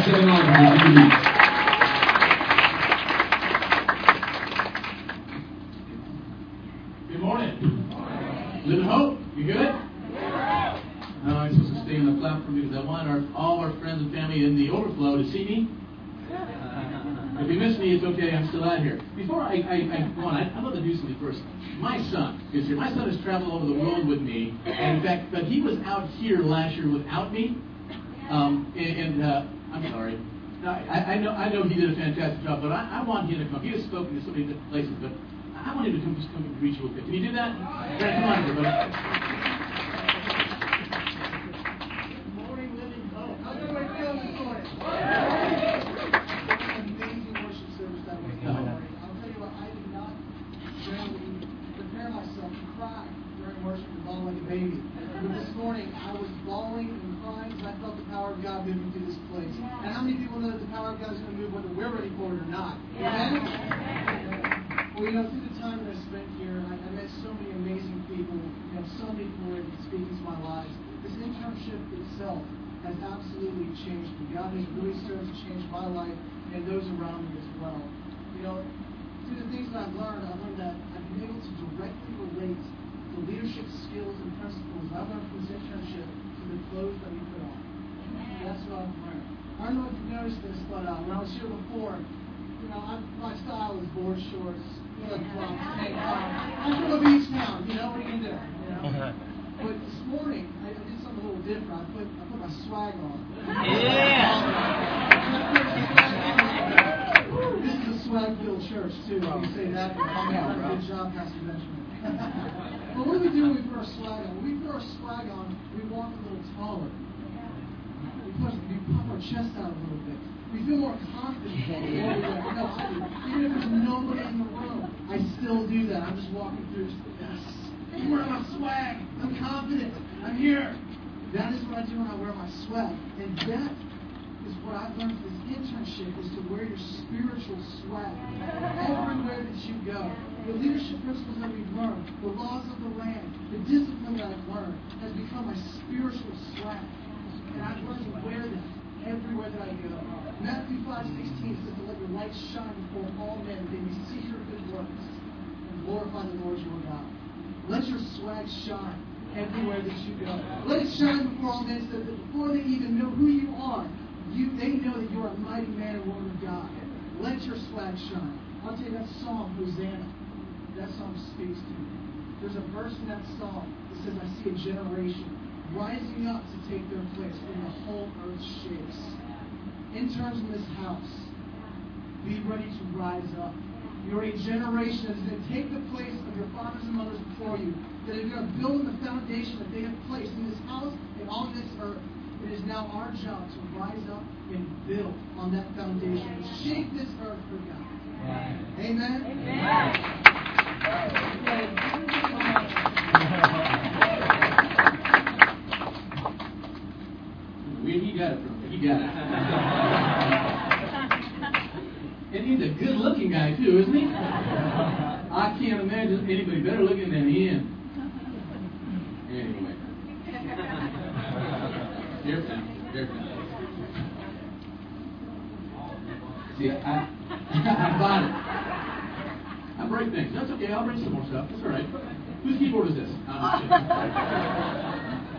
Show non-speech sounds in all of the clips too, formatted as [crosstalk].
Good morning. Living Hope, you good? I'm supposed to stay on the platform because I want all our friends and family in the overflow to see me. If you miss me, it's okay. I'm still out here. Before I, I, I go on, I'd love to do something first. My son is here. My son has traveled over the world with me, and in fact, but he was out here last year without me. Um, and uh, I'm sorry. I, I know I know he did a fantastic job, but I, I want him to come. He has spoken to so many different places, but I want him to come just come and greet you a bit. Can you do that? Brad, come on, everybody. Morning, Living Hope. How's everybody feeling this morning? Amazing worship service that was this morning. I'll tell you what, I did not generally prepare myself to cry during worship and bawl like a baby. But this morning, I was bawling and crying because I felt the power of God moving through this place. And how many people know that the power of God is going to move whether we're ready for it or not? Amen? Well, you know, through the time that I spent here, I, I met so many amazing people. You know, so many people were speaking to my lives. This internship itself has absolutely changed me. God has really started to change my life and those around me as well. You know, through the things that I've learned, I've learned that I've been able to directly relate the leadership skills and principles I've learned from this internship the clothes that we put on. That's what I've learned. I don't know if you've noticed this, but uh, when I was here before, you know, I, my style is board shorts, flip flops, [laughs] tank top. I'm from a beach town, you know, what are you gonna do? You know? [laughs] But this morning, I, I did something a little different. I put I put my swag on. Yeah. [laughs] This is a swag-filled church too. Let me say that. Good job, Pastor Benjamin. But what do we do when we put our swag on? When we put our swag on, we walk a little taller. We push, we pump our chest out a little bit. We feel more confident I. Even if there's nobody in the room, I still do that. I'm just walking through. Yes. I'm wearing my swag. I'm confident. I'm here. That is what I do when I wear my swag. And that is what I've learned from this internship is to wear your spiritual swag everywhere that you go. The leadership principles that we've learned, the laws of the land, the discipline that I've learned has become my spiritual swag. And I've learned to wear that everywhere that I go. Matthew 5 16 says to let your light shine before all men that they may see your good works and glorify the Lord your God. Let your swag shine everywhere that you go. Let it shine before all men so that before they even know who you are, you they know that you're a mighty man and woman of God. Let your swag shine. I'll tell you that song, Hosanna. That song speaks to me. There's a verse in that song that says, I see a generation rising up to take their place when the whole earth shakes. Interns in this house, be ready to rise up. You're a generation that is going to take the place of your fathers and mothers before you, that are going to build on the foundation that they have placed in this house and on this earth. It is now our job to rise up and build on that foundation and shake this earth for God. Amen? Where he got it from? He got it. [laughs] and he's a good-looking guy too, isn't he? I can't imagine anybody better looking than him. Anyway, here now. See, I, [laughs] I bought it. I break things. That's okay. I'll bring some more stuff. That's all right. Whose keyboard is this? I'm just kidding. [laughs]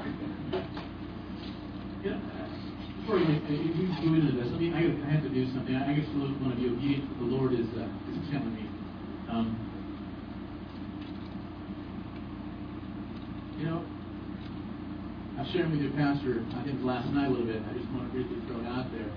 You know, before you, uh, you go into this, I mean, I, I have to do something. I, I guess one of you obedient to the Lord is uh, is telling me. Um, you know, I was sharing with your pastor, I think last night a little bit. I just want to briefly throw it out there.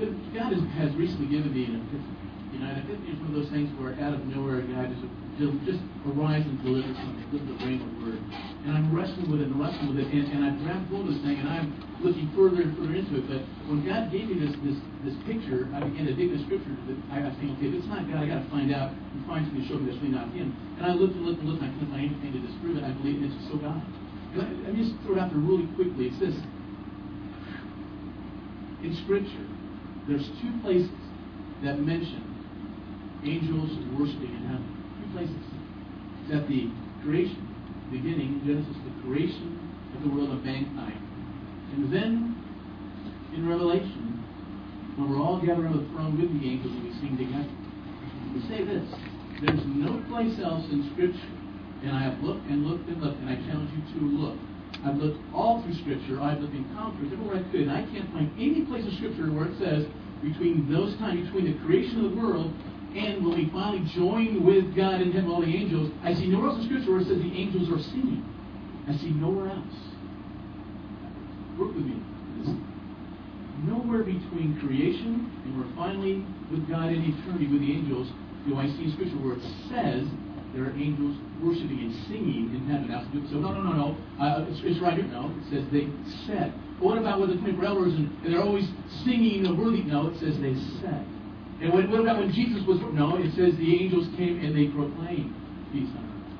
But God has, has recently given me an epiphany. You know, and epiphany is one of those things where out of nowhere God just just, arise and deliver something, deliver the rain of word. And I'm wrestling with it and wrestling with it, and, and I grabbed hold of this thing, and I'm looking further and further into it. But when God gave me this this this picture, I began to dig the scripture. That I was thinking, okay, if it's not God, I got to find out and find something to show me that's really not Him. And I looked and looked and looked, and I couldn't find anything to disprove it. I believe it's so God. And I- me just throw it out there really quickly. It's this. In Scripture, there's two places that mention angels worshiping in heaven. Two places. It's at the creation, beginning, Genesis, the creation of the world of mankind. And then in Revelation, when we're all gathered around the throne with the angels and we sing together. We say this there's no place else in Scripture, and I have looked and looked and looked, and I challenge you to look. I've looked all through Scripture. I've looked in commentaries everywhere I could, and I can't find any place in Scripture where it says between those times, between the creation of the world and when we finally join with God in heaven, all the angels, I see nowhere else in Scripture where it says the angels are singing. I see nowhere else. Work with me. Nowhere between creation and we're finally with God in eternity with the angels do I see in Scripture where it says there are angels worshiping and singing in heaven. So no, no, no, no. Uh, it's, it's, right here. No, it says they said. What about with the 24 elders and, and they're always singing the worthy? No, it says they said. And when, what about when Jesus was? No, it says the angels came and they proclaimed peace on earth.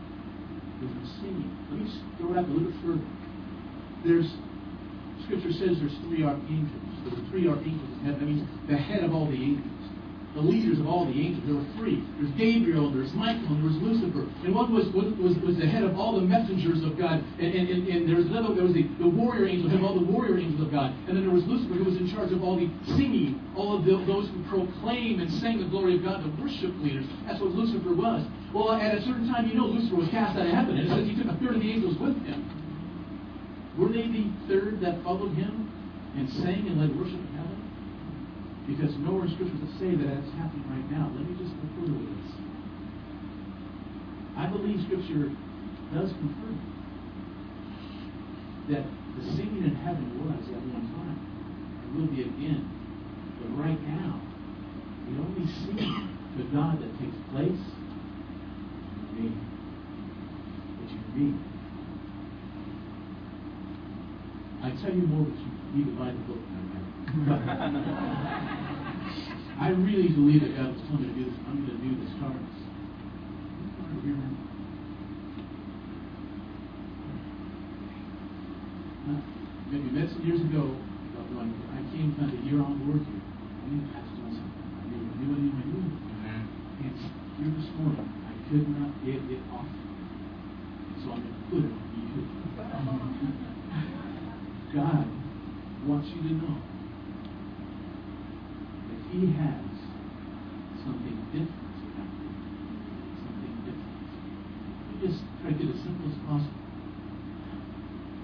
There's singing. Let me throw it out a little further. There's Scripture says there's three archangels. There were three archangels. That means the head of all the angels the leaders of all the angels. There were three. There's Gabriel, there's Michael, and there was Lucifer. And one was was, was the head of all the messengers of God. And, and, and, and there was another, there was the, the warrior angel, head of all the warrior angels of God. And then there was Lucifer, who was in charge of all the singing, all of the, those who proclaim and sing the glory of God, the worship leaders. That's what Lucifer was. Well, at a certain time, you know, Lucifer was cast out of heaven. And it says he took a third of the angels with him. Were they the third that followed him and sang and led worship? Because nowhere in Scripture does it say that that's happening right now. Let me just further with this. I believe Scripture does confirm that the singing in heaven was at one time and will be again. But right now, the only singing to God that takes place is me. It's me. I tell you more, but you need to buy the book. [laughs] I really believe that God was telling me to do this. I'm going to do the stars. Maybe met some years ago I came kind of a year on board here. I knew Pastor doing something. I knew, I knew, I knew, I knew. And here this morning, I could not get it off. So I'm going to put it on you. [laughs] God wants you to know that he has something different Something different. You just try to as simple as possible.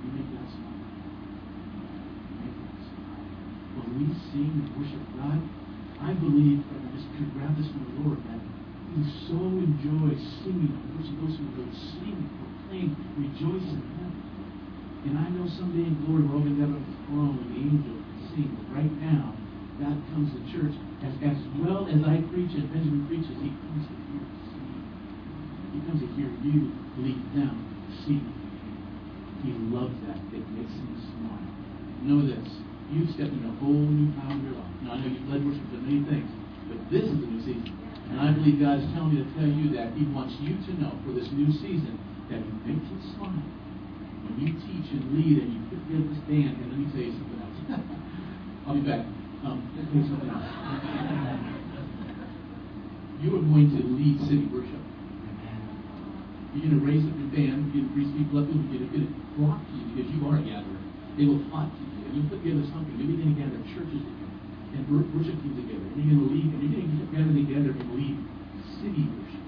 You make that smile. You make that smile. When we sing and worship God, I believe, I just grab this from the Lord, that we so enjoy singing and those who will sing, proclaim, rejoice in Him. And I know someday in glory we're all going to with the angels and sing. But right now, God comes to church as, as well as I preach and Benjamin preaches, he comes to hear. He comes to hear you lead them sing. He loves that. It makes him smile. Know this. You've stepped into a whole new time in your life. Now, I know you've led worship to many things, but this is a new season. And I believe God is telling me to tell you that He wants you to know for this new season that He makes you smile. When you teach and lead and you put together this and let me tell you something else. [laughs] I'll be back. Um, something else. [laughs] You are going to lead city worship. You're going to raise up your band. You're going to raise people up. You're going to flock to you because you are a gatherer. They will flock to you. You put together something. You're going to gather churches together and worship teams together. And you're going to lead. And you're going to gather together and lead city worship.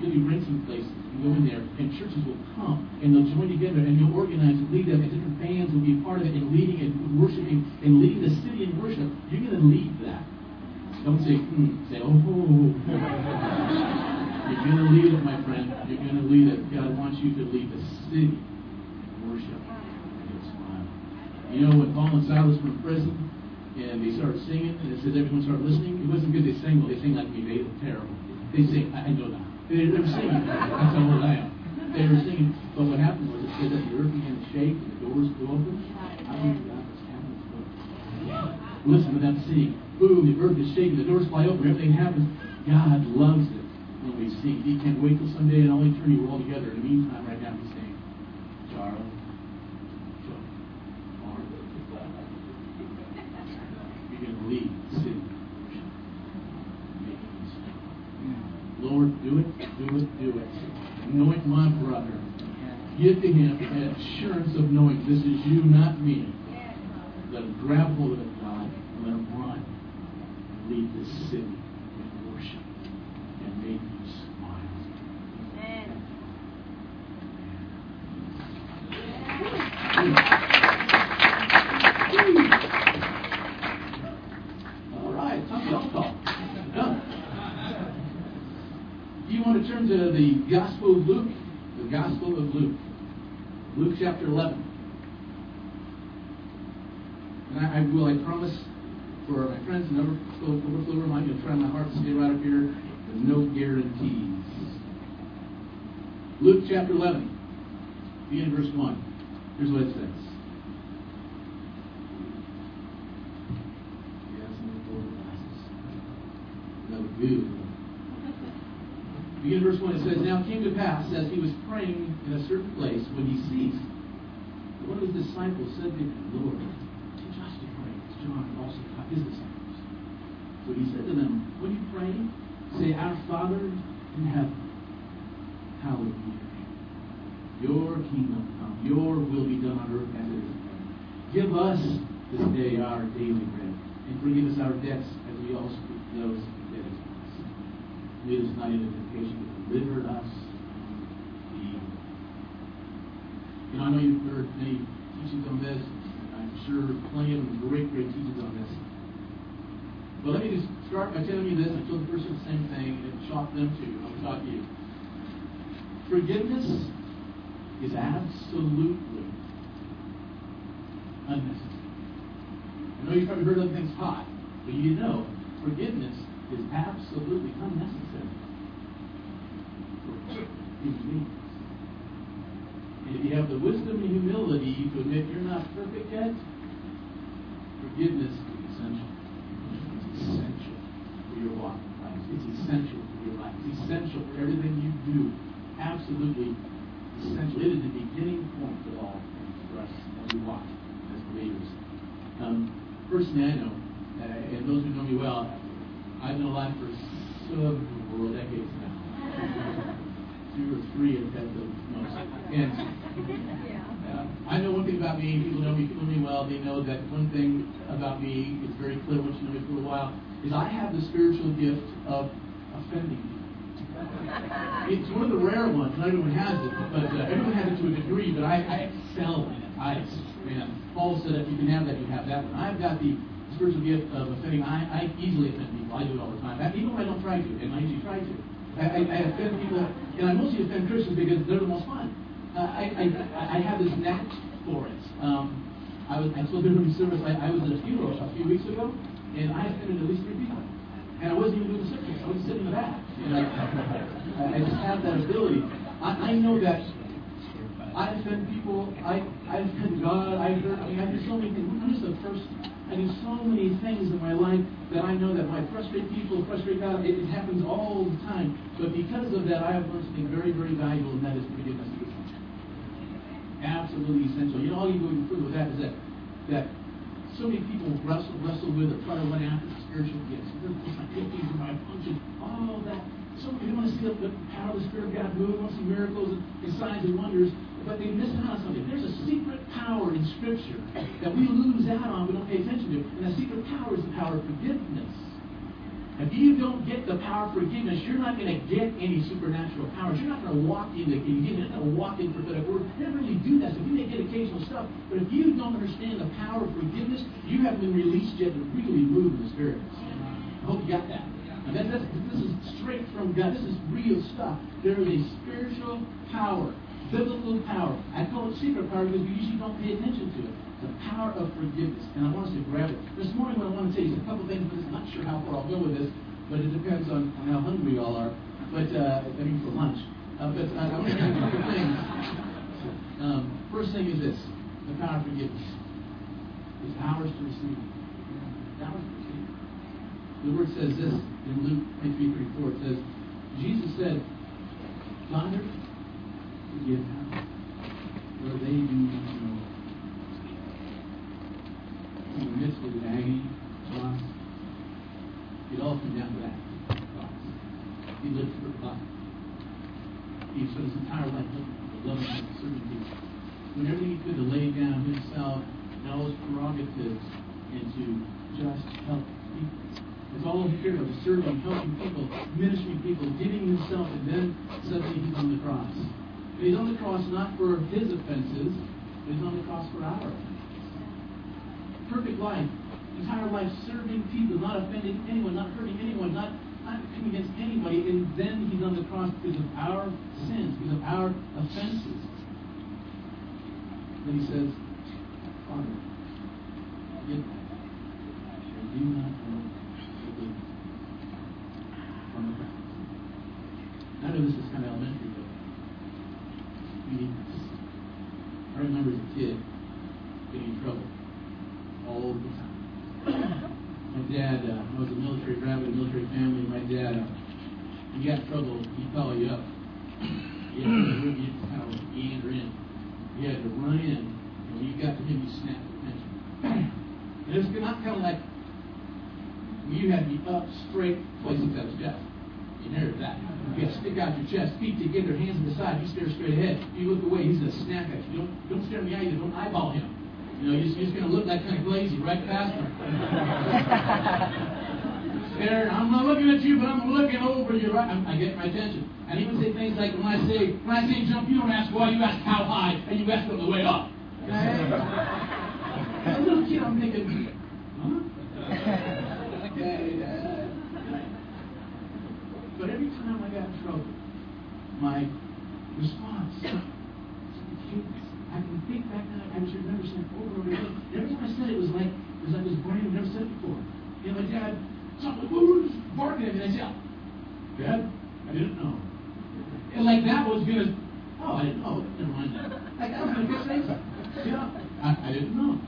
You'll be renting places and go in there, and churches will come and they'll join together and you'll organize and lead them, and different bands will be a part of it, and leading and worshiping and leading the city in worship. You're going to lead that. Don't say, hmm. Say, oh. [laughs] You're going to lead it, my friend. You're going to lead it. God wants you to lead the city in worship. You know, when Paul and Silas were in prison, and they started singing, and it says everyone started listening. It wasn't because they sang well. They sang like me. They were terrible. They. I, I know that. They, they were singing. That's how I am. They were singing. But what happened was it said that the earth began to shake and the doors flew open. I believe God was having this Listen to them sing. Boom, the earth is shaking, the doors fly open, everything happens. God loves it when we sing. He can't wait till someday in all eternity we're all together. In the meantime, right now, he's saying, Charles, going to lead city. Lord, do it, do it, do it. Anoint my brother. Give to him an assurance of knowing this is you, not me. Let him grab hold of God, and let him run. lead this city in worship and make you smile. All right, time for alcohol. Done. Do you want to turn to the Gospel of Luke? The Gospel of Luke. Luke chapter 11. And I, I will, I promise, for my friends in Overflow, overflow room, to try my heart to stay right up here with no guarantees. Luke chapter 11, the beginning verse 1. Here's what it says. Yes, glasses. Would good. Begin verse 1, it says, Now it came to pass, as he was praying in a certain place, when he ceased, one of his disciples said to him, Lord, teach us to pray, John also taught his disciples. So he said to them, When you pray, say, Our Father in heaven, hallowed be your name. Your kingdom come, your will be done on earth as it is in heaven. Give us this day our daily bread, and forgive us our debts as we also forgive those debt us. Not into temptation, but deliver us from evil. You know, I know you've heard many teachings on this. I'm sure plenty of great, great teachings on this. But let me just start by telling you this. I told the person the same thing, and it shocked them too. Talk to you. Forgiveness is absolutely unnecessary. I know you've probably heard other things taught, but you know forgiveness is absolutely unnecessary for beings. And if you have the wisdom and humility to admit you're not perfect yet, forgiveness is essential. It's essential for your walk in Christ. It's essential for your life. It's essential for everything you do. Absolutely essential. It is the beginning point of all things for us as we walk as believers. Um, personally, I know, uh, and those who know me well, I've been alive for several decades now. [laughs] Two or three at the most. And uh, I know one thing about me, people know me, people know me well, they know that one thing about me is very clear once you know me for a while, is I have the spiritual gift of offending people. [laughs] It's one of the rare ones. Not everyone has it, but uh, everyone has it to a degree. But I, I excel in it. I, man, Paul said if you can have that, you have that one. I've got the spiritual gift of offending. I, I easily offend people. I do it all the time. Even when I don't try to, and I usually try to. I, I, I offend people, and I mostly offend Christians because they're the most fun. Uh, I, I, I have this knack for it. Um, I was I told everybody service I, I was at a funeral a few weeks ago, and I offended at least three people. And I wasn't even doing the service. I was sitting in the back. And [laughs] I, I, I just have that ability. I, I know that I offend people. I, I offend God. I hurt. I mean, I do so many things. I'm just the first. I do so many things in my life that I know that I frustrate people, frustrate God, it, it happens all the time. But because of that, I have learned something very, very valuable, and that is forgiveness. Absolutely essential. You know, all you go through with that is that that so many people wrestle wrestle with or try to run after spiritual gifts. It's my giftings my function, all that. So many want to see the power of the Spirit of God move, want to see miracles and signs and wonders, but they miss out on something. There's a secret power in Scripture that we lose out on, we don't pay attention to, and that secret power is the power of forgiveness. If you don't get the power of forgiveness, you're not going to get any supernatural powers. You're not going to walk into kingdom. You're not going to walk in prophetic word. You never really do that. So you may get occasional stuff, but if you don't understand the power of forgiveness, you haven't been released yet to really move in the Spirit. I hope you got that. And that, that's, this is straight from God. This is real stuff. There is a spiritual power, biblical power. I call it secret power because we usually don't pay attention to it. The power of forgiveness. And I want us to grab it. This morning, what I want to tell you is a couple things, but I'm not sure how far I'll go with this, but it depends on, how hungry you all are. But, uh, I mean, for lunch. Uh, but uh, I want to tell you a couple things. Um, first thing is this the power of forgiveness. It's ours to receive. Ours to receive. The word says this in Luke 23 34. It says, Jesus said, Father, them, for they do not know of the agony, loss, it all comes down to that. Loss. He lived for God. He spent his entire life looking for love and serving people. When everything he could to lay down himself and all his prerogatives and to just help people. It's all all he cared about was serving, helping people, ministering people, giving himself, and then suddenly he's on the cross. And he's on the cross not for his offenses, but he's on the cross for our offenses. Perfect life, entire life serving people, not offending anyone, not hurting anyone, not, not coming against anybody, and then he's on the cross because of our sins, because of our offenses. Then he says, Father, forgive them. Do not know what they do. On the cross. I know this is kind of elementary, but we need this. I remember as a kid getting in trouble all the time. my dad, uh, I was a military a military family. My dad, uh, you got in trouble, he'd call you up. You had to, you kind of gander in. You had to run in, and when you got to him, you snapped the pension. and it was not kind of like you had to be up straight, placing that was death. You inherited that. You got to stick out your chest, feet together, in. You stare straight ahead. You look away, he's going to snap at you. Don't, don't stare in the eye either. Don't eyeball him. You know, you're just, just going to look like kind of glazy right past him. [laughs] Stare, I'm not looking at you, but I'm looking over you. Right, I'm, I get my attention. And he would say things like, when I say, when I say jump, you don't ask why, you ask how high, and you ask on the way up. Okay? [laughs] A little kid, I'm thinking, [laughs] huh? Okay, Dad. But every time I got in trouble, my response, I can think back now, I just remember saying over and over. Every time I said it, it was like, it was like this brain had never said it before. You know, my dad, something, like, who's barking at me, and I said, oh, Dad, I didn't know. And like that was gonna, oh, I didn't know, never mind. Like that was gonna things. Yeah, I, I didn't know.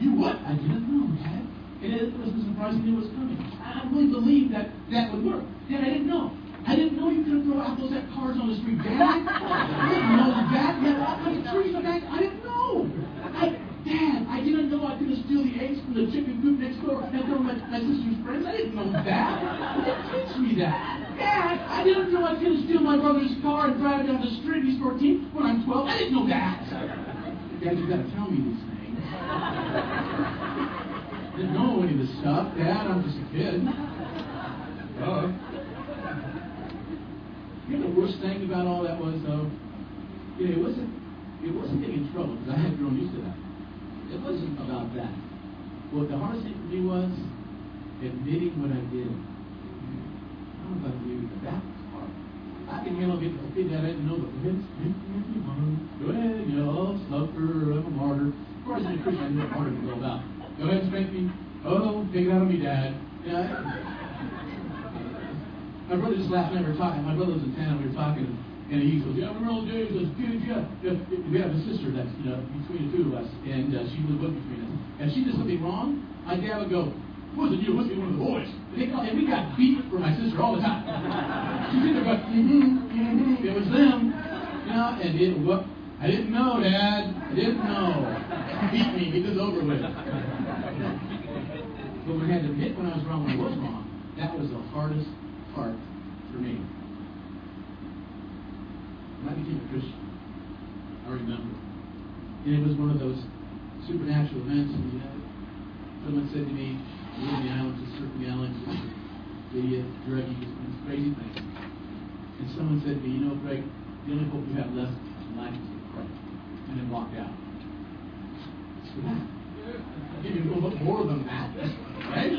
You what? I didn't know, Dad. And it wasn't surprising it was coming. I really believed that that would work. Dad, I didn't know. I didn't know you couldn't throw apples at cars on the street. Dad, [laughs] I didn't know that. You had all kinds of trees on that. I didn't know. I, Dad, I didn't know I couldn't steal the eggs from the chicken coop next door and throw my, my sister's friends. I didn't know that. Didn't teach me that. Dad, I didn't know I couldn't steal my brother's car and drive down the street. He's 14 when I'm 12. I didn't know that. Dad, you gotta tell me these things. I Didn't know any of this stuff. Dad, I'm just a kid. Oh. You know the worst thing about all that was though, know, it wasn't it wasn't getting in trouble because I had grown used to that. It wasn't about that. What the hardest thing for me was admitting what I did. I don't know if I believe that. Was hard. I can handle. Okay, Dad, I didn't know, me if. Go ahead, you know, I'll oh, suffer. I'm a martyr. Of course, as a Christian, I martyr all about. Go ahead spank me. Oh, take it out of me, Dad. Yeah. My brother just laughed when we were talking. My brother was in town, we were talking, and he goes, Yeah, remember old days? He goes, Dude, yeah. We have a sister that's, you know, between the two of us, and uh, she was with between us. And she did something wrong, my dad would go, It wasn't you, it must be one of the boys. And, they call, and we got beat for my sister all the time. She's in there going, Mm-hmm, mm-hmm. It was them. You know, and it, what? I didn't know, Dad. I didn't know. Beat me, get this over with. But when I had to admit when I was wrong, when I was wrong, that was the hardest part for me. When I became a Christian, I remember. And it was one of those supernatural events. You know, someone said to me, we're in the islands, just surfing the islands, just idiot, doing crazy things. And someone said to me, you know, Kreg, the only hope you have left in life is to pray. And then walked out. That. [laughs] Give you a little bit more than that. Right?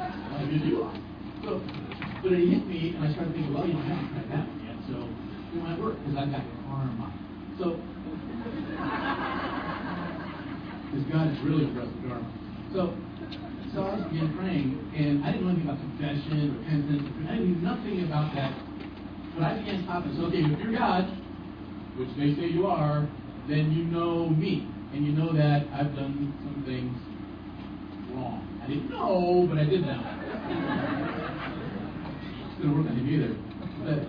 I mean, you are. So, but it hit me, and I started thinking, well, you know, I haven't tried that one yet, so it might work because I've got a karma. So, [laughs] because God is really impressed with karma. So, so I just began praying, and I didn't know anything about confession, or repentance. I knew nothing about that. But I began talking. So, okay, if you're God, which they say you are, then you know me, and you know that I've done some things wrong. I didn't know, but I did them. [laughs] It's gonna work on him either. But,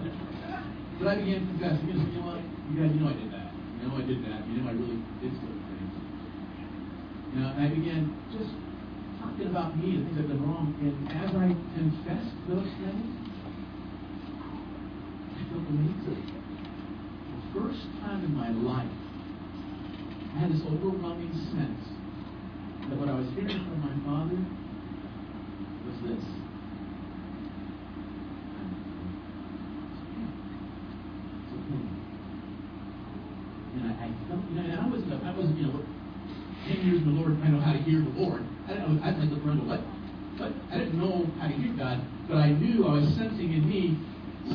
but I began confessing. Know, you know what? You guys, you know I did that. You know I did that. You know I really did certain things. You know, and I began just talking about me, and things I've done wrong. And as I confessed those things, I felt amazing. The first time in my life, I had this overwhelming sense that what I was hearing from my father was this I, and I wasn't, I wasn't, you know, 10 years in the Lord, I know how to hear the Lord. I didn't know, I played the parental? But I didn't know how to hear God, but I knew I was sensing in me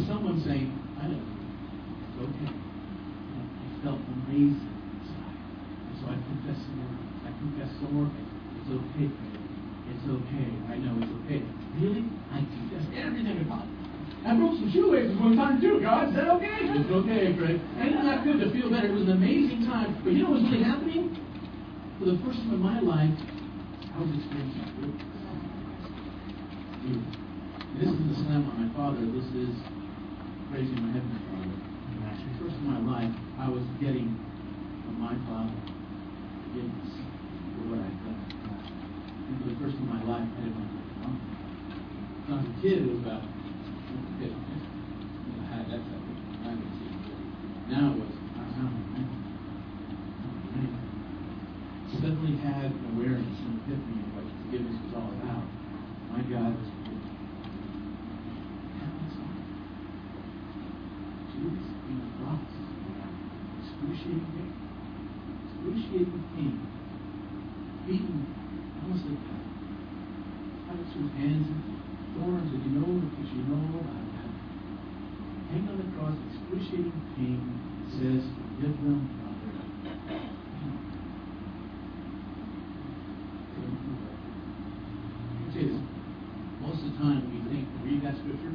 someone saying, I know, it's okay. And I felt amazing inside. And so I confessed some more. I confessed some more. It's okay, It's okay. I know it's okay. Really? I confessed everything about it. I broke some shoelaces one time too. God said, okay. It's okay, Kreg. And it's not good to feel better. It was an amazing time. But you know what's really happening? For the first time in my life, I was experiencing fruit. This is the slam on my father. This is praising my heavenly father. The first in my life, I was getting from my father forgiveness for what I'd done. And for the first time in my life, I didn't want to go wrong. When I was a kid, it was about okay, I had that type of I didn't see it. Now was I don't. Suddenly had awareness and epiphany of what forgiveness was all about. My God was. Jesus being the cross. Excruciating pain. Excruciating pain. Beaten almost to death. Stripes with hands and thorns that you know because you know about that. Hang on the cross, excruciating pain, says, forgive them, Father. say this. Most of the time when we think, read that scripture,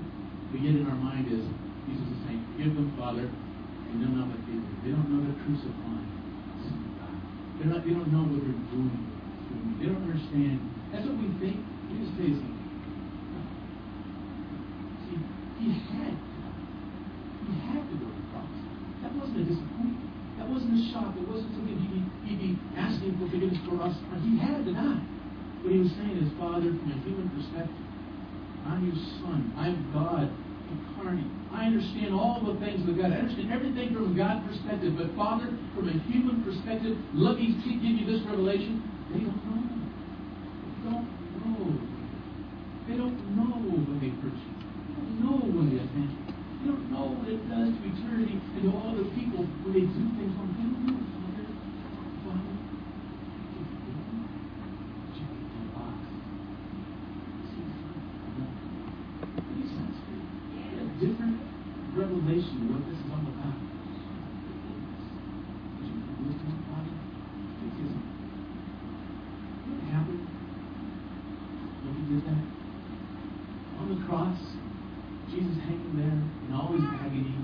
we get in our mind is Jesus is saying, Forgive them, Father, they know not what they do. They don't know they're crucifying. They're not, they don't know what they're doing. They don't understand. That's what we think. Me just something. See, he had to. He had to go to the cross. That wasn't a disappointment. That wasn't a shock. It wasn't something he'd be, he'd be asking for forgiveness for us. He had to die. What he was saying is, Father, from a human perspective, I'm your son. I'm God I understand all the things of God. I understand everything from a God perspective. But Father, from a human perspective, let me give you this revelation. They don't know. They don't know. They don't know when they you. They don't know offend you. They don't know what it does to eternity and to all the people when they do things wrong. They don't know, Father. Father, different revelation of what this is all about. What happened when he did that? On the cross, Jesus hanging there in all his agony,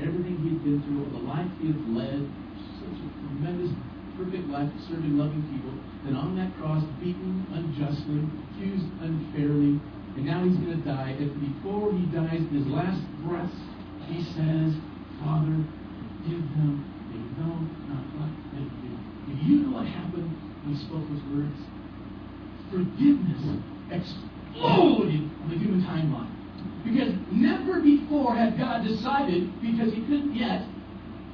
everything he had been through, the life he had led, such a tremendous, perfect life of serving loving people, then on that cross, beaten unjustly, accused unfairly, and now he's going to die. And before he dies, in his last breath, he says, Father, give them, they know not what they do. And you know what happened when he spoke those words? Forgiveness exploded on the human timeline. Because never before had God decided, because he couldn't yet,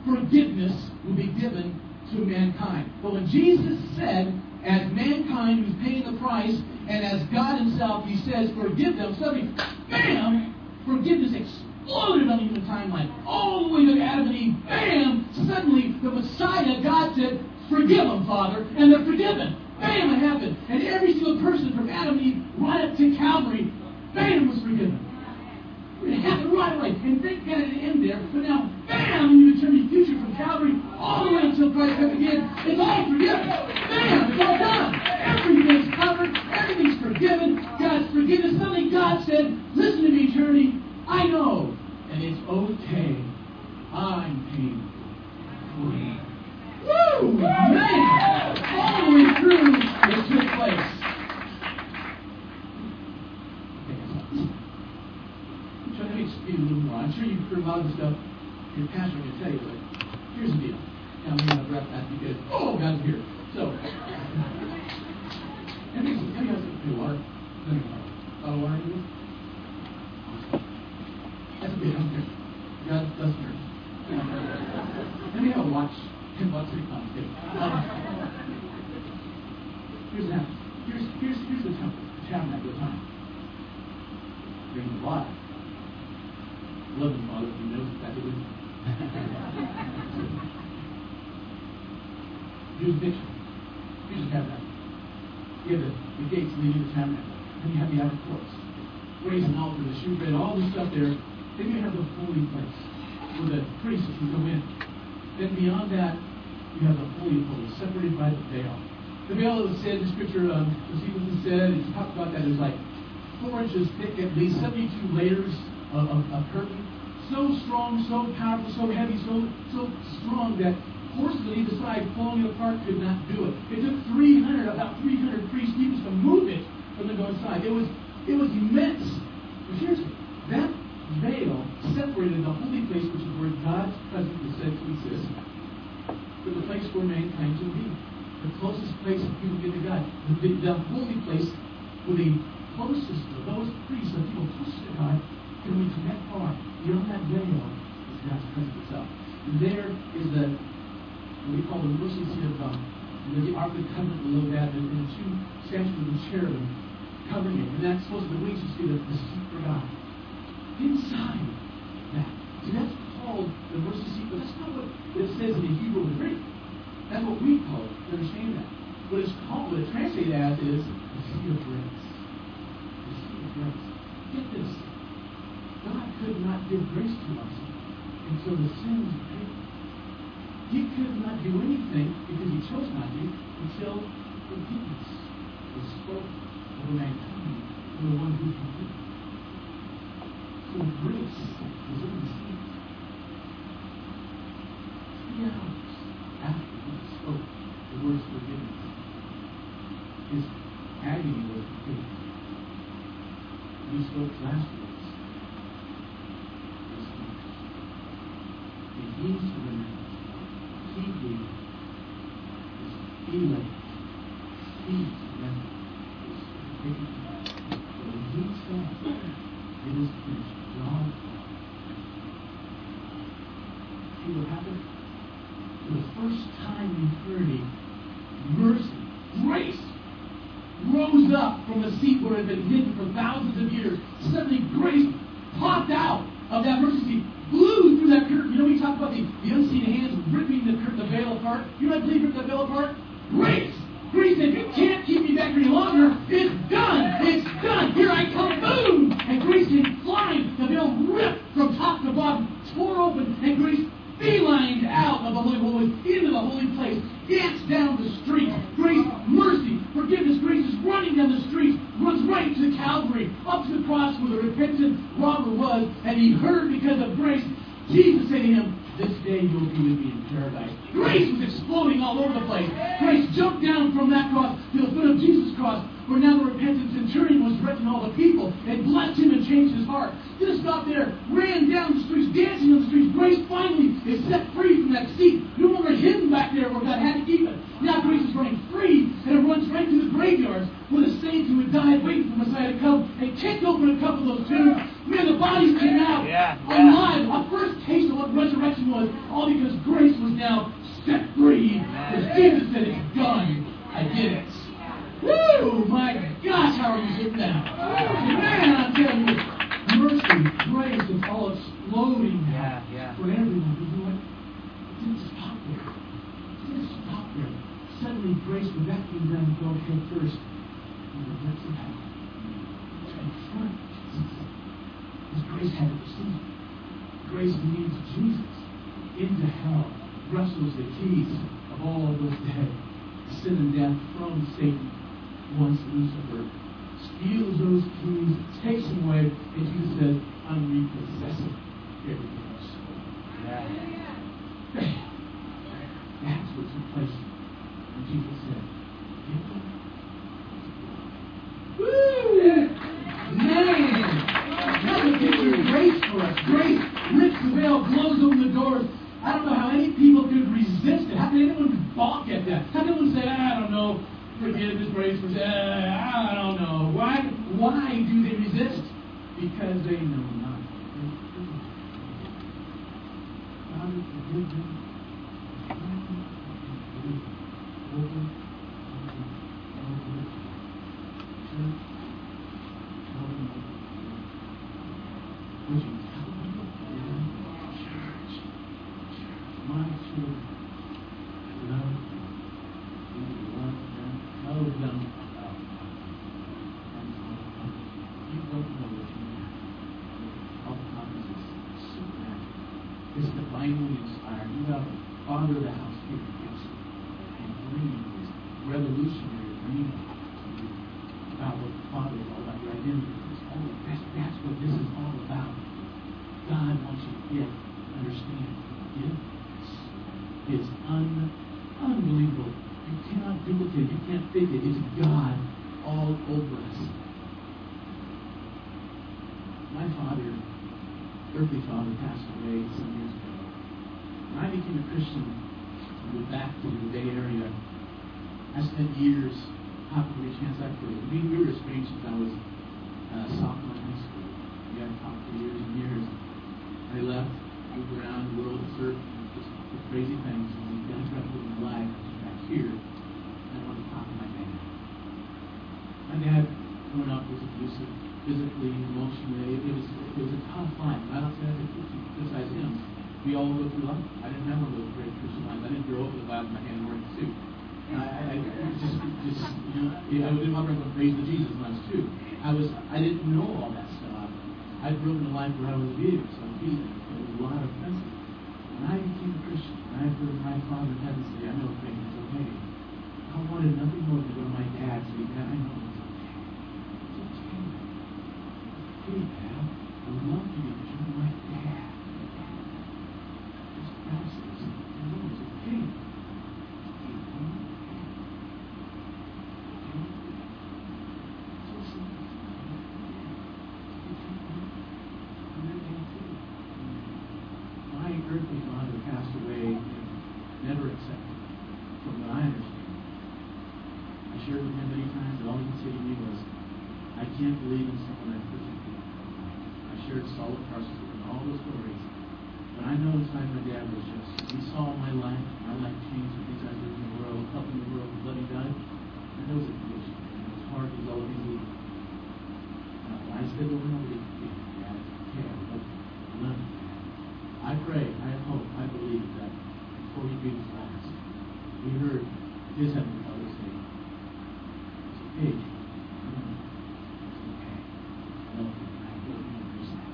forgiveness would be given to mankind. But when Jesus said, as mankind who's paying the price, and as God Himself, He says, forgive them, suddenly, bam, forgiveness exploded on the timeline. All the way to Adam and Eve, bam, suddenly the Messiah, God said, forgive them, Father, and they're forgiven. Bam, it happened. And every single person from Adam and Eve right up to Calvary, bam, was forgiven. It happened right away. And thank God it end there. But now, bam, in the eternity future from Calvary all the way until Christ comes again, it's all forgiven. Bam, it's all done. Everything's covered. Everything's forgiven. God's forgiven. Suddenly God said, listen to me, eternity. I know. And it's okay. I'm paying for you. Woo! Man! All the way through, it took place. I'm trying to explain a little more. I'm sure you've heard a lot of the stuff your pastor can tell you, but here's the deal. Now I'm going to breath that because, oh, God's here. So, everything, everything else, hey, water. Drink water. Bottle of water, you? That's okay, I don't care. God doesn't care. Let me have a watch. Ten bucks, three pounds. Okay. Um, here's what happens. Here's, here's, here's the temple, the tabernacle of time. Drink the water. Love him, Father. He knows exactly what Here's the picture. Here's the tabernacle. You have the, the gates leading to the tabernacle. Then you have the outer courts. Brazen altar, the shewbread, all this stuff there. Then you have the holy place where the priests can go in. Then beyond that, you have the holy of holies, separated by the veil. The veil that was said in Scripture, um, Josephus said, and he talked about that as like four inches thick, at least 72 layers of, of, of curtain. So strong, so powerful, so heavy, so so strong that on either side falling apart could not do it. It took 300, about 300 priests to move it from the north side. It was it was immense. But here's that veil separated the holy place, which is where God's presence is said to exist, from the place where mankind should be. The closest place people get to God. The, the holy place where the closest of those priests, the people closest to God, can reach that far. Beyond that veil is God's presence itself. And there is the what we call the mercy seat of God. And there's the Ark of the Covenant below that, and, and two statues of the cherubim covering it. And that's supposed to be the wings to see the, the seat for God. Inside that. See, that's called the mercy seat, but that's not what it says in the Hebrew and Greek. That's what we call it. Understand that? What it's called, what it's translated as is the seat of grace. The seat of grace. Get this. God could not give grace to us until the sins were paid. He could not do anything because he chose not to until forgiveness was spoken over mankind for the one who forgives. So grace was in the seat. Three hours after he spoke the words forgiveness, his agony was complete. He spoke last words. His words. And he surrendered. He gave. He led. He surrendered. So when he said, it is finished, John. see what happened? The first time in 30, up from a seat where it had been hidden for thousands of years. Suddenly, grace popped out of that mercy seat, blew through that curtain. You know, we talk about the, the unseen hands ripping the the veil apart. You know I believe ripped the veil apart? Grace said, You can't keep me back any longer. It's done. It's done. Here I come. Boom! And grace came flying. The veil ripped from top to bottom, tore open, and grace beelined out of the Holy Holies into the holy place, danced down the street. Grace, mercy, forgiveness. Grace is running down the street, runs right to the Calvary, up to the cross where the repentant robber was, and he heard because of grace. Jesus said to him, This day you'll be with me in paradise. Grace was exploding all over the place. Grace jumped down from that cross to the foot of Jesus' cross, where now the repentant centurion was directing all the people and blessed him and changed his heart. Didn't stop there, ran down the streets, dancing on the streets. Grace finally is set free from that seat. No longer hidden back there where God had to keep it. Now grace is running free, and it runs right to the graveyards where the saints who had died waiting for Messiah to come and kicked open a couple of those tombs. Man, the bodies came out Yeah, yeah. alive. A first taste of what resurrection was, all because grace was now set free. Because Jesus said, It's done. I did it. Woo! My gosh, how are you sitting now? Man, I'm telling you, mercy, grace, is all exploding now Yeah, yeah. for everyone. But you know what? It didn't stop there. It didn't stop there. Suddenly, grace was acting down to go head first in the depths of hell. To confront Jesus. Because grace had to receive. Grace leads Jesus into hell, wrestles the keys of all those dead, sin and death from Satan once Lucifer steals those keys, takes them away, and Jesus says, I'm repossessing everything stole. Yeah. That's what took place when Jesus said, them. Woo! Man! Grace for us. Grace rips the veil, blows open the doors. I don't know how any people could resist it. How can anyone balk at that? How can anyone say, I don't know, forgiveness, grace, for uh, I don't know. Why why do they resist? Because they know not. God forgive them. Over and over. Church, tell them would you tell them? Church, church, my children, love, you love them, tell them about divinely inspired. You have a father of the house here who gives and bringing this revolutionary dream to you about what the Father is all about, your identity. It's all, that's, that's what this is all about. God wants you to get, understand, forgiveness is un, unbelievable. You cannot duplicate it. You can't fake it. It's God all over us. My father, earthly father, passed away some years ago. When I became a Christian, I moved back to the Bay Area. I spent years hopping every chance I could. We, we were estranged since I was uh, sophomore in high school. We hadn't talked for years and years. I left, moved around the world, surfed, did crazy things. And God got hold of my. Back here. And I wanted to talk to my dad. My dad, growing up, was abusive, physically, emotionally. It was it was a tough life. I don't say that to criticize him. We all go through life. I didn't have one of those great Christian lives. I didn't grow up with a Bible in my hand and wearing a suit. I, I, I just, just, you know, I didn't walk around with praise to Jesus when I was two. I was, I didn't know all that stuff. I grew up in a life where I was abused, I'm feeling it was a lot of offenses. I became a Christian, and I heard my Father in heaven say, I know things is okay. I wanted nothing more than to go to my dad say, Dad, I know it's okay. It's okay. Dad. I love you because you're my dad. Just grasp this. I know it's okay. My earthly father passed away and never accepted, from what I understand. I shared with him many times that all he could say to me was, I can't believe in someone that persecuted. I shared Saul of with him, all those stories. But I know inside my dad was just, he saw my life, my life changed, the things I did in the world, helping the world, loving God. And there was a condition. And it was hard to go and leave. Uh, I said and over again, yeah, Dad, okay, love. I pray, I hope, I believe that before he breathed his last, we heard his heavenly Father say, It's okay, Jim. I know. It's okay. I love you. I love you and there's that.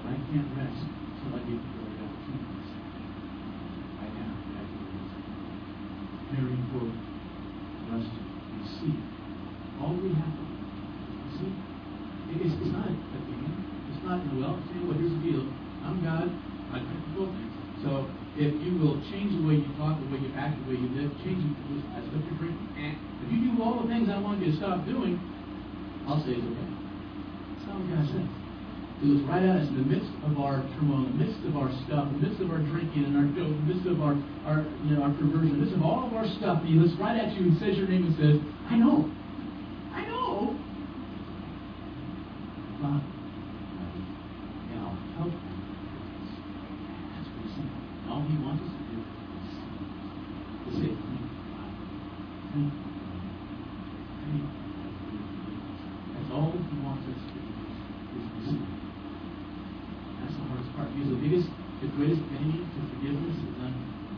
But I can't rest until I get the glory opportunities. Right now, that's what it is. Very important for us to receive. All we have to do, you see, it- it's, it's not a game. It's not, well, see, well, here's the deal. I'm God. I can control things. So if you will change the way you talk, the way you act, the way you live, change it, that's what you're drinking. Eh. If you do all the things I want you to stop doing, I'll say it's okay. That's not what God says. He looks right at us in the midst of our turmoil, in the midst of our stuff, in the midst of our drinking and our dope, in the midst of our, our you know, our perversion, in the midst of all of our stuff. He looks right at you and says your name and says, I know. I know. Father, and I'll help you. That's pretty simple. And all he wants us to do is to say, thank you, Father. Thank you. Thank you. That's all he wants us to do is receive. That's the hardest part. Because the biggest, the greatest enemy to forgiveness is unforgiveness.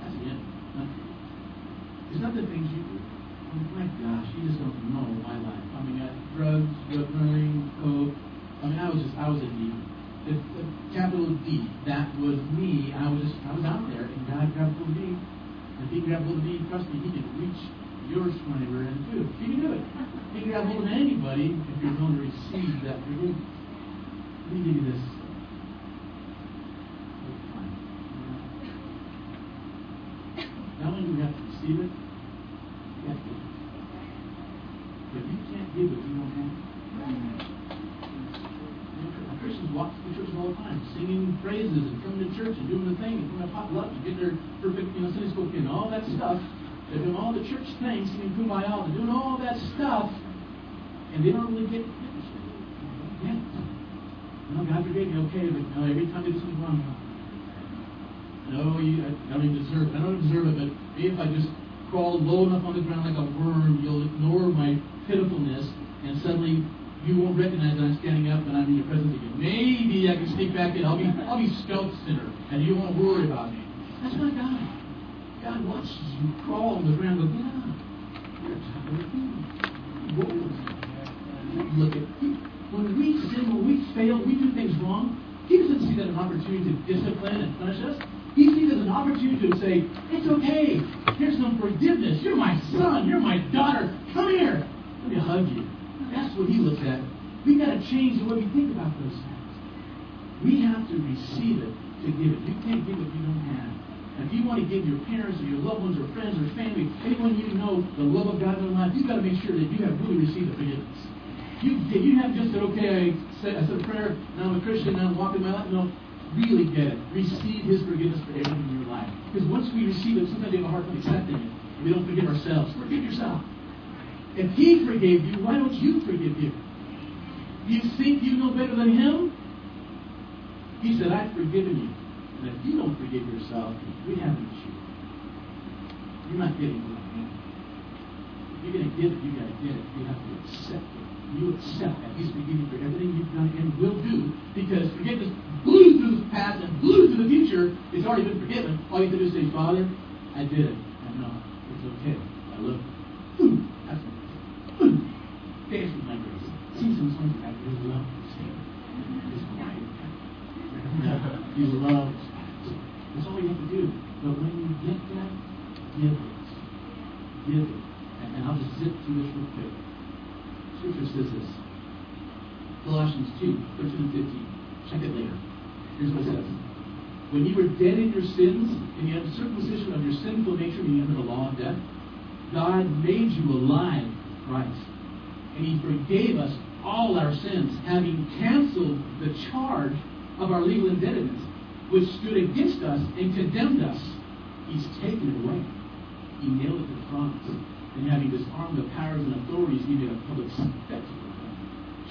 That's the enemy. Unforgiveness. It's not the things you do. Oh gosh, you just don't know my life. I mean, I drugs, drug running, coke. I mean, I was just, I was a D. The, the capital D. That was me. I was just, I was out there, and God of me. And if He grabbed hold of me, trust me, He can reach your spine and too. He can do it. He can grab hold of anybody if you're willing to receive that forgiveness. Let me give you this. Not only do we have to receive it, we have to give it. If you can't give it, you won't have Christians walk through church all the time, singing praises and coming to church and doing the thing and to pop up and getting their perfect, you know, Sunday school kid and all that stuff. They're doing all the church things, singing kumbaya, they're doing all that stuff, and they don't really get don't it. No, God forgave me, okay, but every time they do something wrong, no, you, I, I don't even deserve it. I don't deserve it, but maybe if I just crawl low enough on the ground like a worm, you'll ignore my pitifulness, and suddenly you won't recognize that I'm standing up and I'm in your presence again. Maybe I can sneak back in. I'll be, I'll be stealth sinner, and you won't worry about me. That's my God. God watches you crawl on the ground go, yeah, you're. Look at when we sin, when we fail, we do things wrong. He doesn't see that as an opportunity to discipline and punish us. He sees it as an opportunity to say, It's okay. Here's some forgiveness. You're my son. You're my daughter. Come here. Let me hug you. That's what he looks at. We've got to change the way we think about those things. We have to receive it to give it. You can't give what you don't have. And if you want to give your parents or your loved ones or friends or family, anyone you know, the love of God in their life, you've got to make sure that you have really received the forgiveness. You, you have just said, okay, I said, I said a prayer, now I'm a Christian, now I'm walking my life. No, really get it. Receive His forgiveness for everything in your life. Because once we receive it, sometimes we have a hard time accepting it. We don't forgive ourselves. Forgive yourself. If He forgave you, why don't you forgive you? You think you know better than Him? He said, I've forgiven you. And if you don't forgive yourself, we haven't you. You're not getting what I mean. If you're going to get it, you got to get it. You have to accept it. You accept that He's forgiven you for everything you've done and will do because forgiveness blew through the past and blew through the future. It's already been forgiven. All you have to do is say, Father, I did it. I know. Uh, it's okay. I love you. Ooh, that's Ooh. Dance with my grace. Sing some songs about your love. [laughs] You love. That's all you have to do. But when you get that, give it. Give it. And, and I'll just zip through this real quick. Scripture says this. Colossians 2, 13 and 15. Check it later. Here's what it says. When you were dead in your sins, in the uncircumcision of your sinful nature, being under the law of death, God made you alive Christ. And He forgave us all our sins, having canceled the charge of our legal indebtedness, which stood against us and condemned us. He's taken it away. He nailed it to the cross. And having disarmed the powers and authorities, he made a public spectacle of them,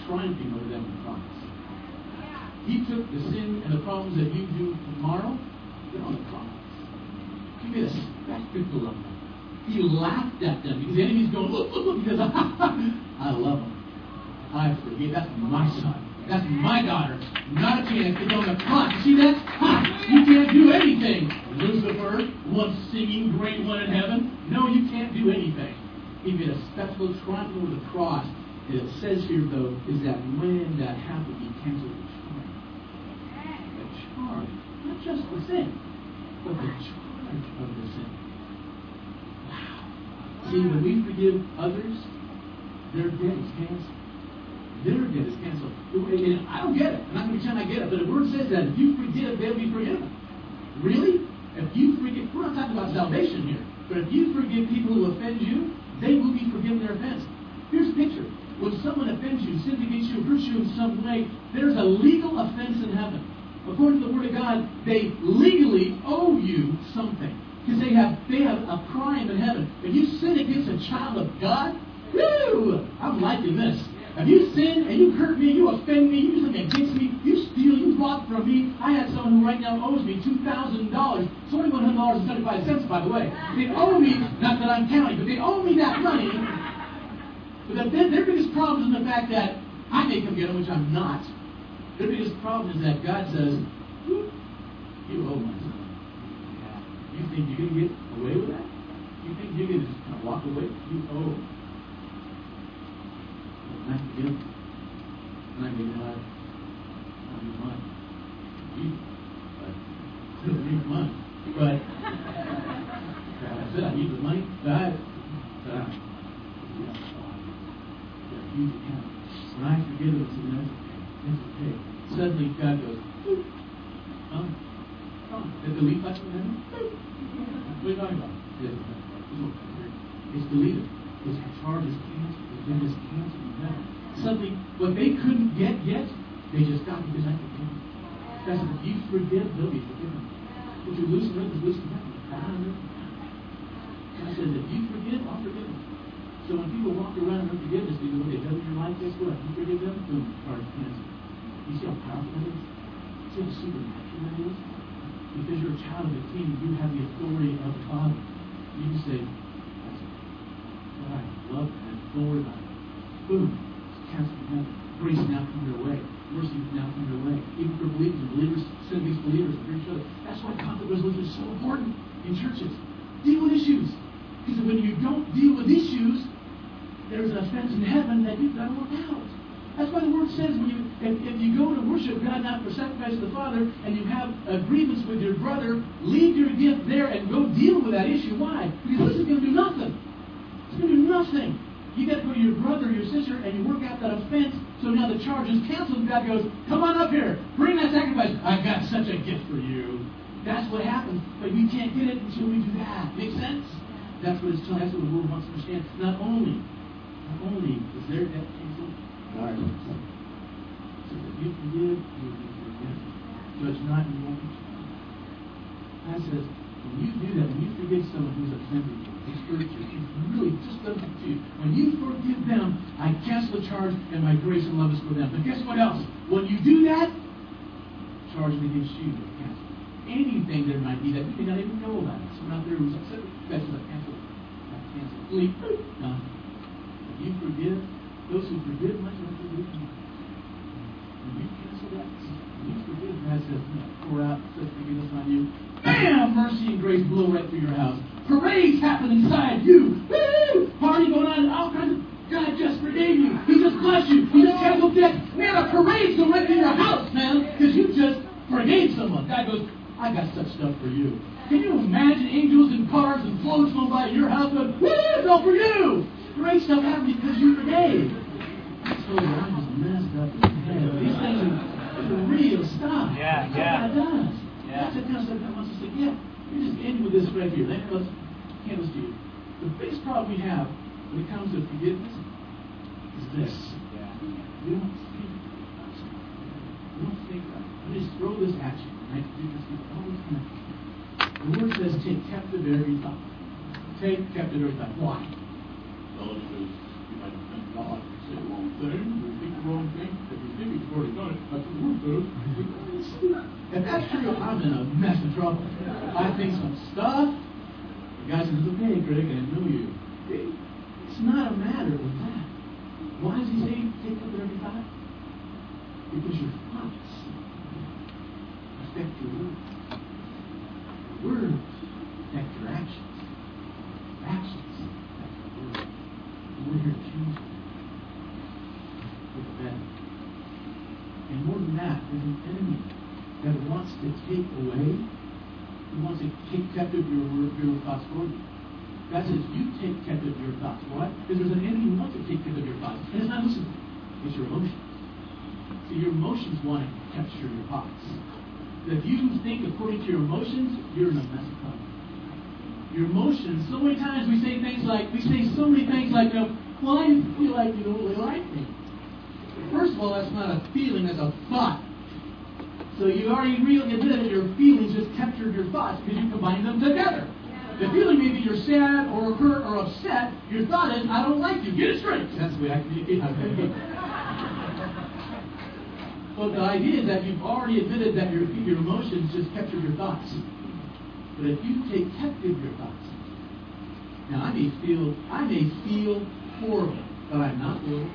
triumphing over them in the cross. He took the sin and the problems that you do tomorrow, they're on the cross. He made a spectacle of them. He laughed at them because the enemy's going, look, look, look, because [laughs] I love them. I forgive. That's my son. That's my daughter. Not a chance. It's on the cross. See that? Ha! You can't do anything. Lucifer, once singing great one in heaven. No, you can't do anything. He made a spectacle triumphing over the cross. And it says here, though, is that when that happened, he canceled the charge. Not just the sin, but the charge of the sin. Wow. See, when we forgive others, their debt is canceled. Their debt is canceled. And I don't get it. I'm not going to pretend I get it. But the word says that if you forgive, they'll be forgiven. Really? If you forgive, we're not talking about salvation here. But if you forgive people who offend you, they will be forgiven their offense. Here's a picture. When someone offends you, sins against you, hurts you in some way, there's a legal offense in heaven. According to the Word of God, they legally owe you something. Because they have they have a crime in heaven. If you sin against a child of God, woo! I'm liking this. If you sin and you hurt me, you offend me, you something against me, you steal, you rob from me. I have someone who right now owes me two thousand dollars, twenty one hundred dollars and seventy five cents, by the way. They owe me, not that I'm counting, but they owe me that money. But the, their biggest problem is the fact that I may come get them, which I'm not. Their biggest problem is that God says, "You owe my son." You think you're going to get away with that? You think you're going to just kind of walk away? You owe. Not forgive. Not going God. I'll be money. You, but still need money. But I said I need the money, but I, yeah, a huge account. When I forgive them, I that's. Suddenly God goes, Boop. huh? Um, um, did the touch from heaven? What are you talking about? It's deleted. It's charge is canceled. It's been is canceled. Suddenly, what they couldn't get yet, they just got because I forgive them. Said, if you forgive, they'll be forgiven. What you lose from earth is loose from heaven. God says, if you forgive, I'll forgive them. So when people walk around in unforgiveness, they go, okay, devil in your life, guess what? You forgive them, boom, charge canceled. You see how powerful that is? See how supernatural that is? Because you're a child of the king, you have the authority of the Father. You can say, That's I love and about it. Boom. It's canceled from heaven. Grace now come your way. Mercy now come your way. Even for believers and believers sin against believers and each other. That's why conflict resolution is so important in churches. Deal with issues. Because when you don't deal with issues, there's an offense in heaven that you've got to work out. That's why the word says when you if, if you go to worship God not for sacrifice to the Father and you have a grievance with your brother, leave your gift there and go deal with that issue. Why? Because this is going to do nothing. It's going to do nothing. You got to go to your brother or your sister and you work out that offense so now the charge is canceled. And God goes, Come on up here, bring that sacrifice. I've got such a gift for you. That's what happens, but we can't get it until we do that. Make sense? That's what it's telling. That's what the world wants to understand. Not only, not only is there that so if you forgive, you will. Judge not, you won't judged. God says, when you do that, when you forgive someone who's offended you, who's hurt you, who's really just done something to you, when you forgive them, I cancel the charge and my grace and love is for them. But guess what else? When you do that, charge against you is canceled. Anything there might be that you may not even know about. Someone out there who's upset with you, that's what canceled. I canceled. Done. If you forgive, those who forgive much are forgiven much. When you cancel that, you forgive, God says, no, pour out such forgiveness on you. Bam! Mercy and grace blow right through your house. Parades happen inside you. Woo! Party going on, all kinds of. God just forgave you. He just blessed you. He just canceled debt. Man, a parade's going right through your house, man, because you just forgave someone. God goes, I got such stuff for you. Can you imagine angels and cars and floats going by your house going, Woo! All for you! Great stuff happened because you forgave. I told you I'm just messed up. These things are, are real stuff. Yeah, That's yeah. what God does. Yeah. That's the kind of stuff God wants us to get. We just end with this right here. Us hand this to you. The biggest problem we have when it comes to forgiveness is this. Yeah. We don't think about it. We don't think about it. I just throw this at you. I do this to you all the time. The word says take captive every thought. Take captive every thought. Why? Because the wrong thing, the wrong thing. If think already done it, that's that's true, I'm in a mess of trouble. I think some stuff. The guy says, okay, Kreg, I know you. It's not a matter of that. Why does he say take up every thought? Because your thoughts affect your words. Your words affect your actions. Your actions affect your words. And we're here to change it. For the better. And more than that, there's an enemy that wants to take away, he wants to take captive your, your thoughts for you. God says, you take captive your thoughts. Why? Because there's an enemy who wants to take captive your thoughts. And it's not listen, it's your emotions. See, your emotions want to capture your thoughts. If you think according to your emotions, you're in a mess of trouble. Your emotions, so many times we say things like, we say so many things like, you know, well, I feel like you don't really like me. First of all, that's not a feeling, that's a thought. So you already really admitted your feelings just captured your thoughts because you combined them together. The feeling may be you're sad or hurt or upset. Your thought is, I don't like you. Get it straight. That's the way I communicate. [laughs] But the idea is that you've already admitted that your, your emotions just captured your thoughts. But if you take captive your thoughts, now I may feel I may feel horrible, but I'm not horrible.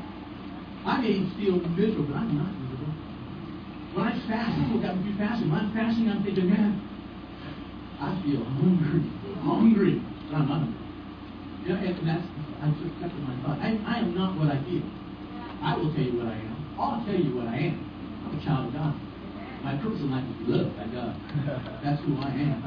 I may feel miserable, but I'm not miserable. When I fast, people got me through fasting. When I'm fasting, I'm thinking, man, I feel hungry, hungry, but I'm not hungry. You know, and that's I'm just kept in my thought. I, I am not what I feel. I will tell you what I am. Oh, I'll tell you what I am. I'm a child of God. My purpose in life is to loved by God. [laughs] That's who I am.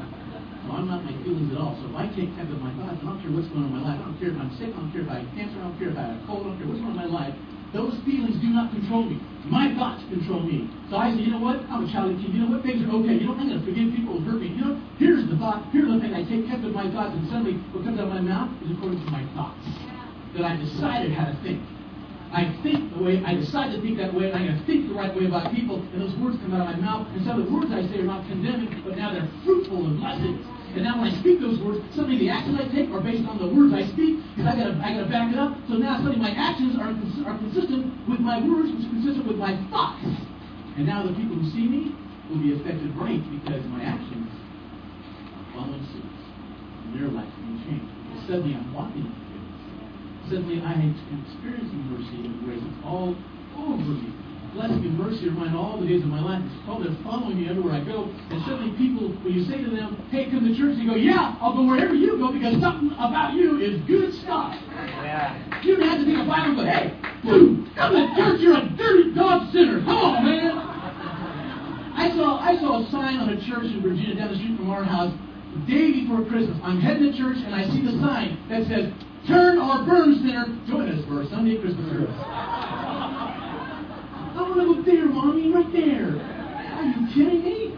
So I'm not my feelings at all. So if I take captive my thoughts, I don't care what's going on in my life. I don't care if I'm sick. I don't care if I have cancer. I don't care if I have a cold. I don't care what's going on in my life. Those feelings do not control me. My thoughts control me. So I say, you know what? I'm a child of King. You know what? Things are okay. You know, I'm going to forgive people who hurt me. You know, here's the thought. Here's the thing. I take captive my thoughts, and suddenly what comes out of my mouth is according to my thoughts that I decided how to think. I think the way I decide to think that way, and I'm going to think the right way about people, and those words come out of my mouth. And some of the words I say are not condemning, but now they're fruitful and blessings. And now when I speak those words, suddenly the actions I take are based on the words I speak, because I got to I got to back it up. So now suddenly my actions are cons- are consistent with my words, which is consistent with my thoughts. And now the people who see me will be affected right because my actions are following suit, and their lives will changed. Because suddenly I'm walking in forgiveness. Suddenly I am experiencing mercy and grace. All over me. Blessing and mercy are mine all the days of my life. Called they're following me everywhere I go. And suddenly people, when you say to them, hey, come to church, they go, yeah, I'll go wherever you go because something about you is good stuff. Yeah. You don't have to take a Bible and go, hey, Dude, come to church, you're a dirty dog sinner. Come on, man. I saw I saw a sign on a church in Virginia down the street from our house day before Christmas. I'm heading to church and I see the sign that says, Turn or burn sinner, join us for our Sunday Christmas service. I want to go there, mommy, right there. Are you kidding me?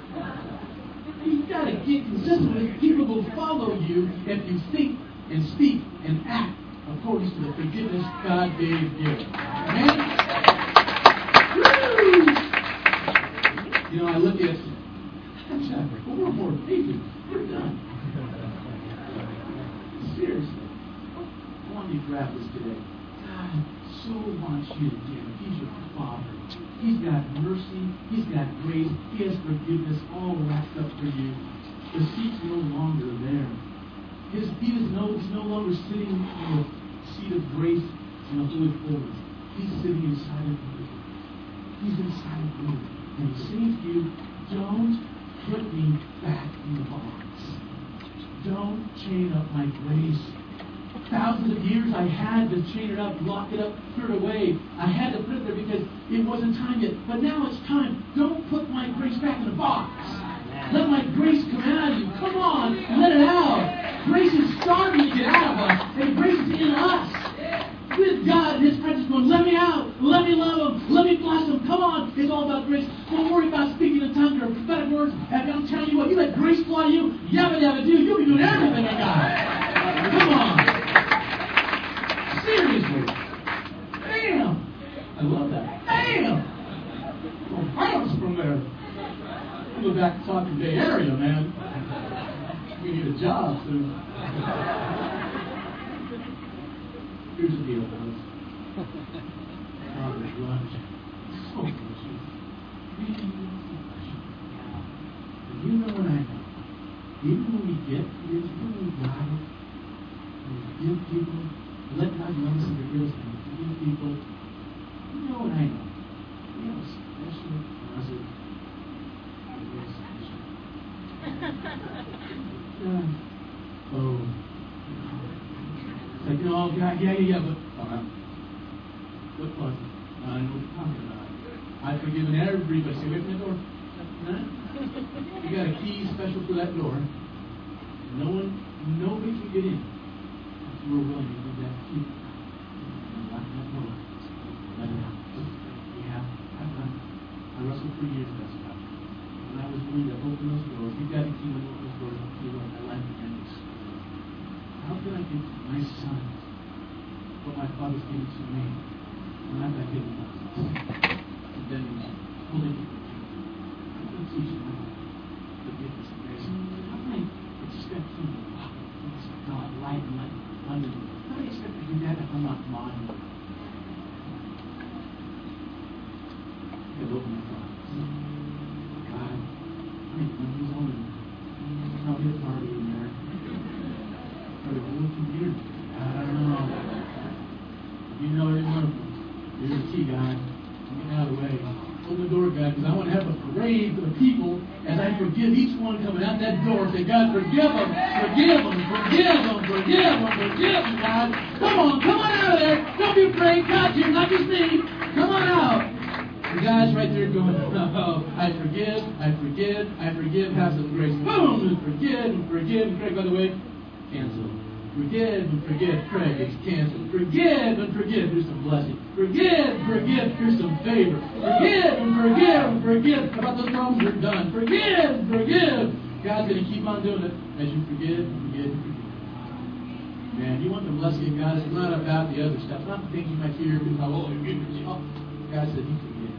You've got to get consistent with people will follow you if you think and speak and act according to the forgiveness God gave you. Amen? You know, I look at four more pages. We're done. Seriously. I want you to grab this today. So wants you to. He's your Father. He's got mercy. He's got grace. He has forgiveness all wrapped up for you. The seat's no longer there. His, he is no, he's no longer sitting in the seat of grace in the Holy Holies. He's sitting inside of you. He's inside of you. And he's saying to you, don't put me back in the box. Don't chain up my grace. Thousands of years I had to chain it up, lock it up, put it away. I had to put it there because it wasn't time yet. But now it's time. Don't put my grace back in the box. Let my grace come out of you. Come on, let it out. Grace is starting to get out of us, and grace is in us. With God and His presence going, let me out, let me love Him, let me bless Him. Come on, it's all about grace. Don't worry about speaking in tongues or prophetic words. And I'm telling you what, you let grace flow to you, yabba yabba do, you'll be doing everything in God. Come on. Seriously. Bam! I love that. Bam! Well, bounce from there. I'll go back to talking Bay Area, man. We need a job soon. Here's the deal, fellas. Father's lunch. So delicious. You know what I know? Even when we get this, even when we when we give people, let God know us in the real thing, give people, you know what I know? We have a special. Real [laughs] special. Oh. It's like, you know, yeah, yeah, yeah, yeah, but all right. What was it? Uh, I know what you're talking about. I've forgiven everybody. Say, wait for the door. Huh? You got a key special for that door. No one, nobody can get in. If you were willing to to my father's given to me when I've got hidden thousands? And then holding it. How can I teach my life forgiveness and grace? How can I expect him to walk in the things of God, light and light under me? How do I expect to do that if I'm not mine? I gotta open my thoughts. God, I think when he's on probably a party in there. Probably a little too weird. I don't know. You know every one of them. Here's the key, God. Get out of the way. Open the door, God, because I want to have a parade for the people as I forgive each one coming out that door. Say, God, forgive them, forgive them, forgive them, forgive them, forgive them, God. Come on, come on out of there. Don't be afraid. God's here, not just me. Come on out. The guy's right there going, oh, I forgive, I forgive, I forgive, have some grace. Boom, and forgive, and forgive, by the way, cancel. Forgive and forgive, Craig, it's canceled. Forgive and forgive, here's some blessing. Forgive, forgive, here's some favor. Forgive and forgive and forgive. How about those problems are done? Forgive, forgive. God's going to keep on doing it as you forgive and forgive and forgive. Man, you want the blessing of God. It's not about the other stuff. Not the things you might hear. Oh, you oh. God said He forgives.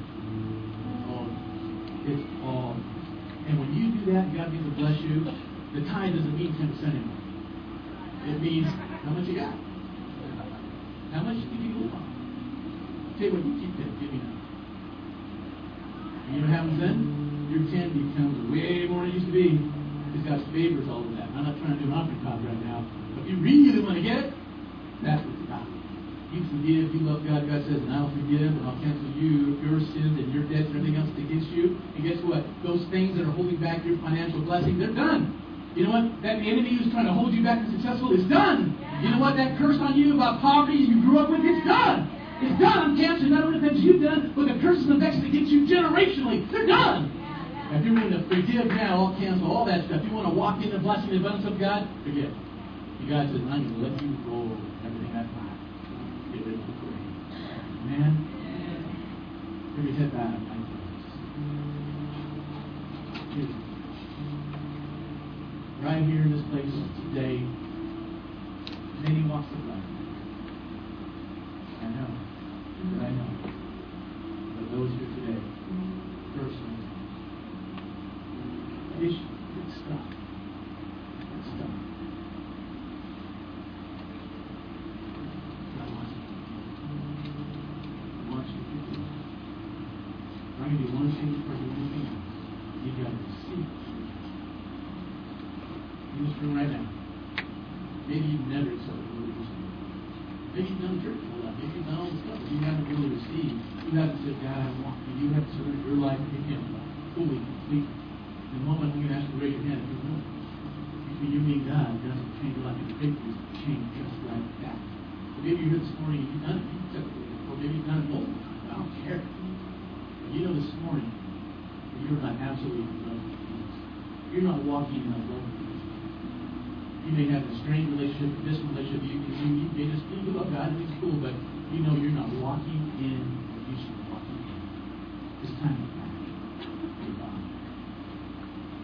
all. It's all. And when you do that, God begins to bless you. The tithe doesn't mean 10% anymore. It means how much you got. How much did you live on? What, you keep that. Me now. You know what happens then? Your 10 becomes way more than it used to be. It's got favors all of that. I'm not trying to do an offering copy right now. But if you really want to get it, that's what it's about. You forgive, you love God. God says, and I'll forgive, and I'll cancel you your sins and your debts and everything else against you. And guess what? Those things that are holding back your financial blessing, they're done. You know what? That enemy who's trying to hold you back from successful is done. You know what? That curse on you about poverty you grew up with, it's done. It's done. I'm canceling not only the things you've done, but the curses and vexes against you generationally, they're done. If you're willing to forgive now, I'll cancel all that stuff. If you want to walk in the blessing and abundance of God, forgive. You God says, I'm going to let you go everything I've. Get rid of the grave. Amen? Maybe head bowed. Right here in this place today, many walks of life. I know. But I know. But those here today, personally, it's good stuff. Good stuff. I want you. I want you to do I'm going to do one thing for you. You got to receive. This room right now. Maybe you've never accepted the Lord Maybe you've done church all that. Maybe you've done all this stuff. You haven't really received. You haven't said, God, I want you. You have to surrender your life to Him fully, completely. The moment, to ask you to raise your hand you will. Between you and God, doesn't change your life. It's great for you change just like that. But maybe you're here this morning and you've done it. You've accepted it. Or maybe you've done it times. I don't care. But you know this morning that you're not absolutely in love with Jesus. You're not walking in love. You may have a strained relationship, a distant relationship. You, you, you may just you love God and it's cool, but you know you're not walking in what you should be walking in. It's time to back. You're gone.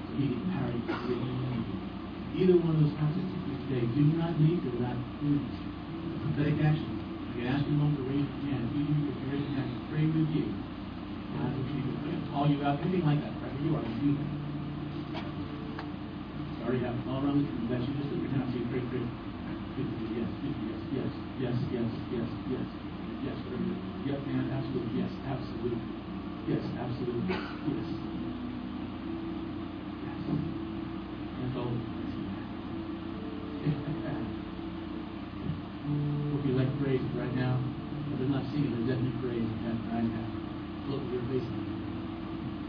So he you. Either one of those concepts today, do not leave without doing this. Prophetic action. I can ask you one to raise your hand. If you, if you raise your pray with you. God will with you. Call you out, anything like that, right? You are, you. Already have all around the room. That's you. Just look your hand and say, pray, pray. Yes, yes, yes, yes, yes, yes, yes, yes, whatever. it. Yep, man, absolutely. Yes, absolutely. Yes, absolutely. Yes. Yes. That's all. Hope you like praise right now. If they're not singing, they're definitely that right now. Look at your face.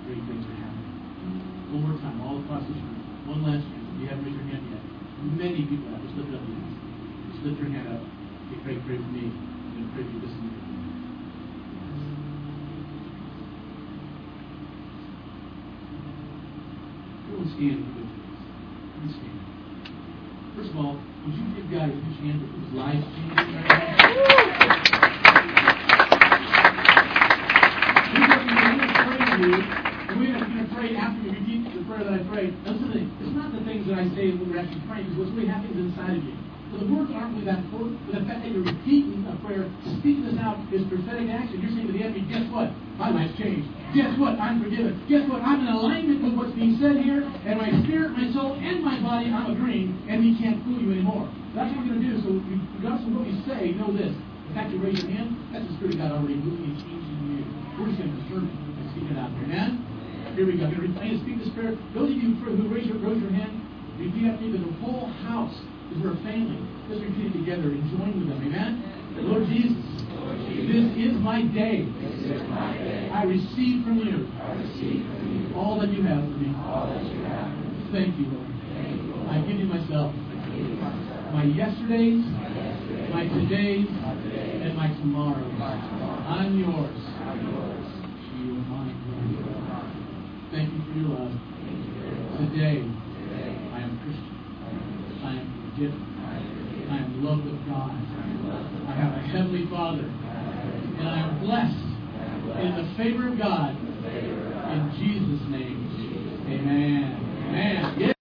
Great things are happening. One more time, all across this room. One last chance. You haven't raised your hand yet, many people have. Just lift up. Please. Just lift your hand up. You pray, pray for me. I'm going to pray for you this minute. Everyone stand good things. Everyone stand. First of all, would you give God a huge hand for his life changing right now? We're going to pray for you, prayer that I prayed. It's not the things that I say when we're actually praying, it's what's really happening inside of you. So the words aren't really that important, but the fact that you're repeating a prayer, speaking this out, is prophetic action. You're saying to the enemy, guess what? My life's changed. Guess what? I'm forgiven. Guess what? I'm in alignment with what's being said here, and my spirit, my soul, and my body, I'm agreeing, and he can't fool you anymore. That's what we're going to do. So, regardless of what we say, know this. The fact you raise your hand, that's the Spirit of God already moving and changing you. We're just going to confirm it and speak it out. Amen? Here we go. I'm going to speak the Spirit. Those of you who raise your, raise your hand, repeat after me that the whole house is we're a family. Let's repeat it together and join with them. Amen? Lord Jesus, this is my day. I receive from you all that you have for me. Thank you, Lord. I give you myself. My yesterdays, my todays, and my tomorrows. I'm yours. You are mine. Lord. Thank you for your love. Today, I am Christian. I am forgiven. I am loved of God. I have a heavenly Father. And I am blessed in the favor of God. In Jesus' name. Amen. Amen.